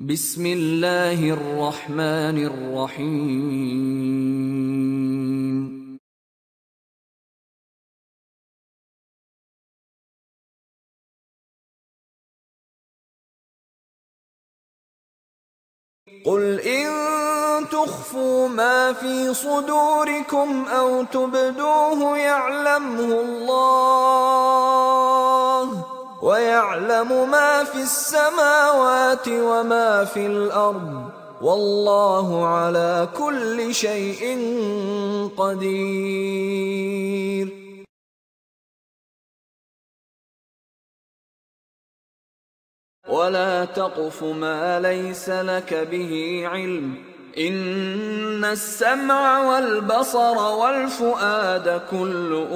بسم الله الرحمن الرحيم. قل إن تخفوا ما في صدوركم أو تبدوه يعلمه الله ويعلم ما في السماوات وما في الأرض والله على كل شيء قدير. ولا تقف ما ليس لك به علم. إن السمع والبصر والفؤاد كل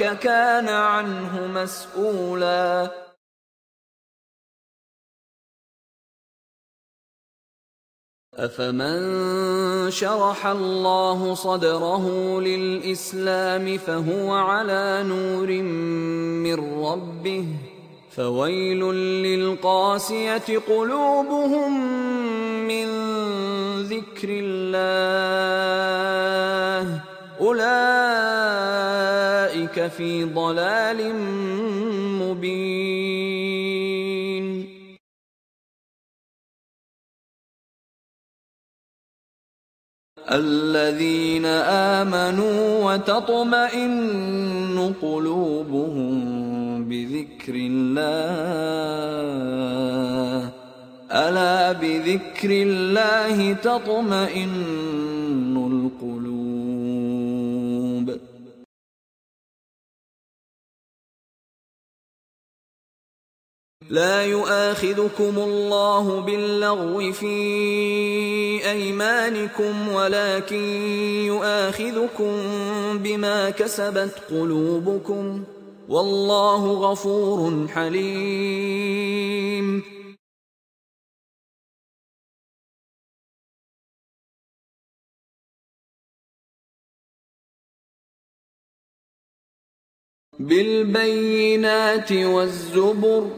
اولئك كان عنه مسؤولا. افمن شرح الله صدره للاسلام فهو على نور من ربه فويل للقاسية قلوبهم من ذكر الله أولئك في ضلال مبين. الذين آمنوا وتطمئن قلوبهم بذكر الله. ألا بذكر الله تطمئن القلوب؟ لا يؤاخذكم الله باللغو في أيمانكم ولكن يؤاخذكم بما كسبت قلوبكم. والله غفور حليم. بالبينات والزبر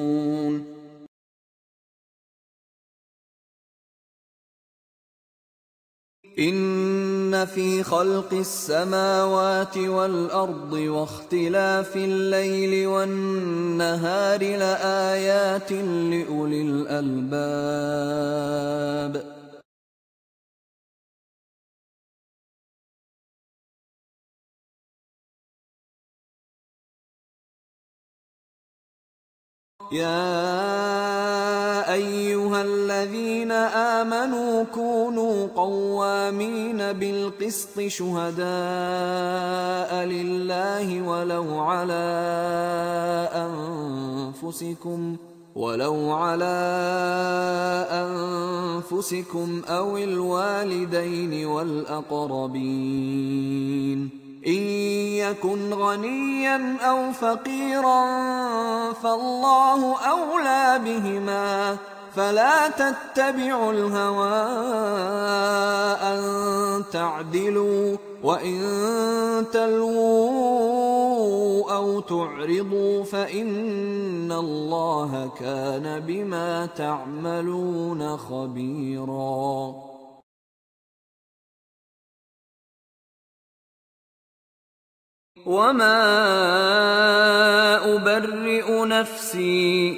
إن في خلق السماوات والأرض واختلاف الليل والنهار لآيات لأولي الألباب. يا الذين آمنوا كونوا قوامين بالقسط شهداء لله ولو على أنفسكم ولو على أنفسكم أو الوالدين والأقربين إن يكن غنيا أو فقيرا فالله أولى بهما فلا تتبعوا الهوى أن تعدلوا وإن تلووا أو تعرضوا فإن الله كان بما تعملون خبيراً. وما ابرئ نفسي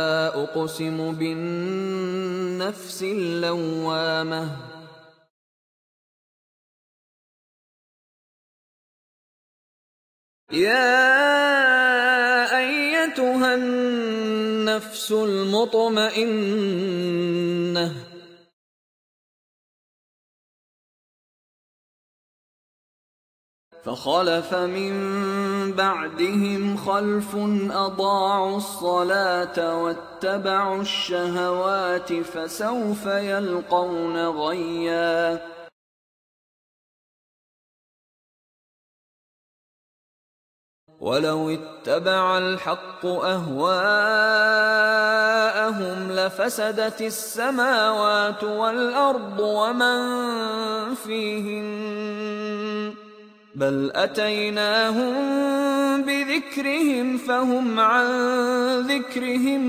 اقسم بالنفس اللوامة. يا أيتها النفس المطمئنة. فخلف من بعدهم خلف أضاعوا الصلاة واتبعوا الشهوات فسوف يلقون غيا. ولو اتبع الحق أهواءهم لفسدت السماوات والأرض ومن فيهن بل اتيناهم بذكرهم فهم عن ذكرهم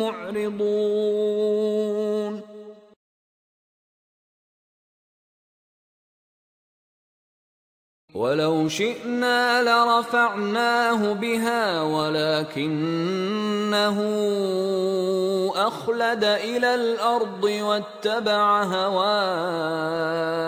معرضون ولو شئنا لرفعناه بها ولكنه اخلد إلى الأرض واتبع هواه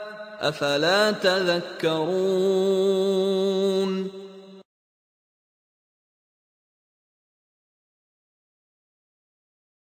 أفلا تذكرون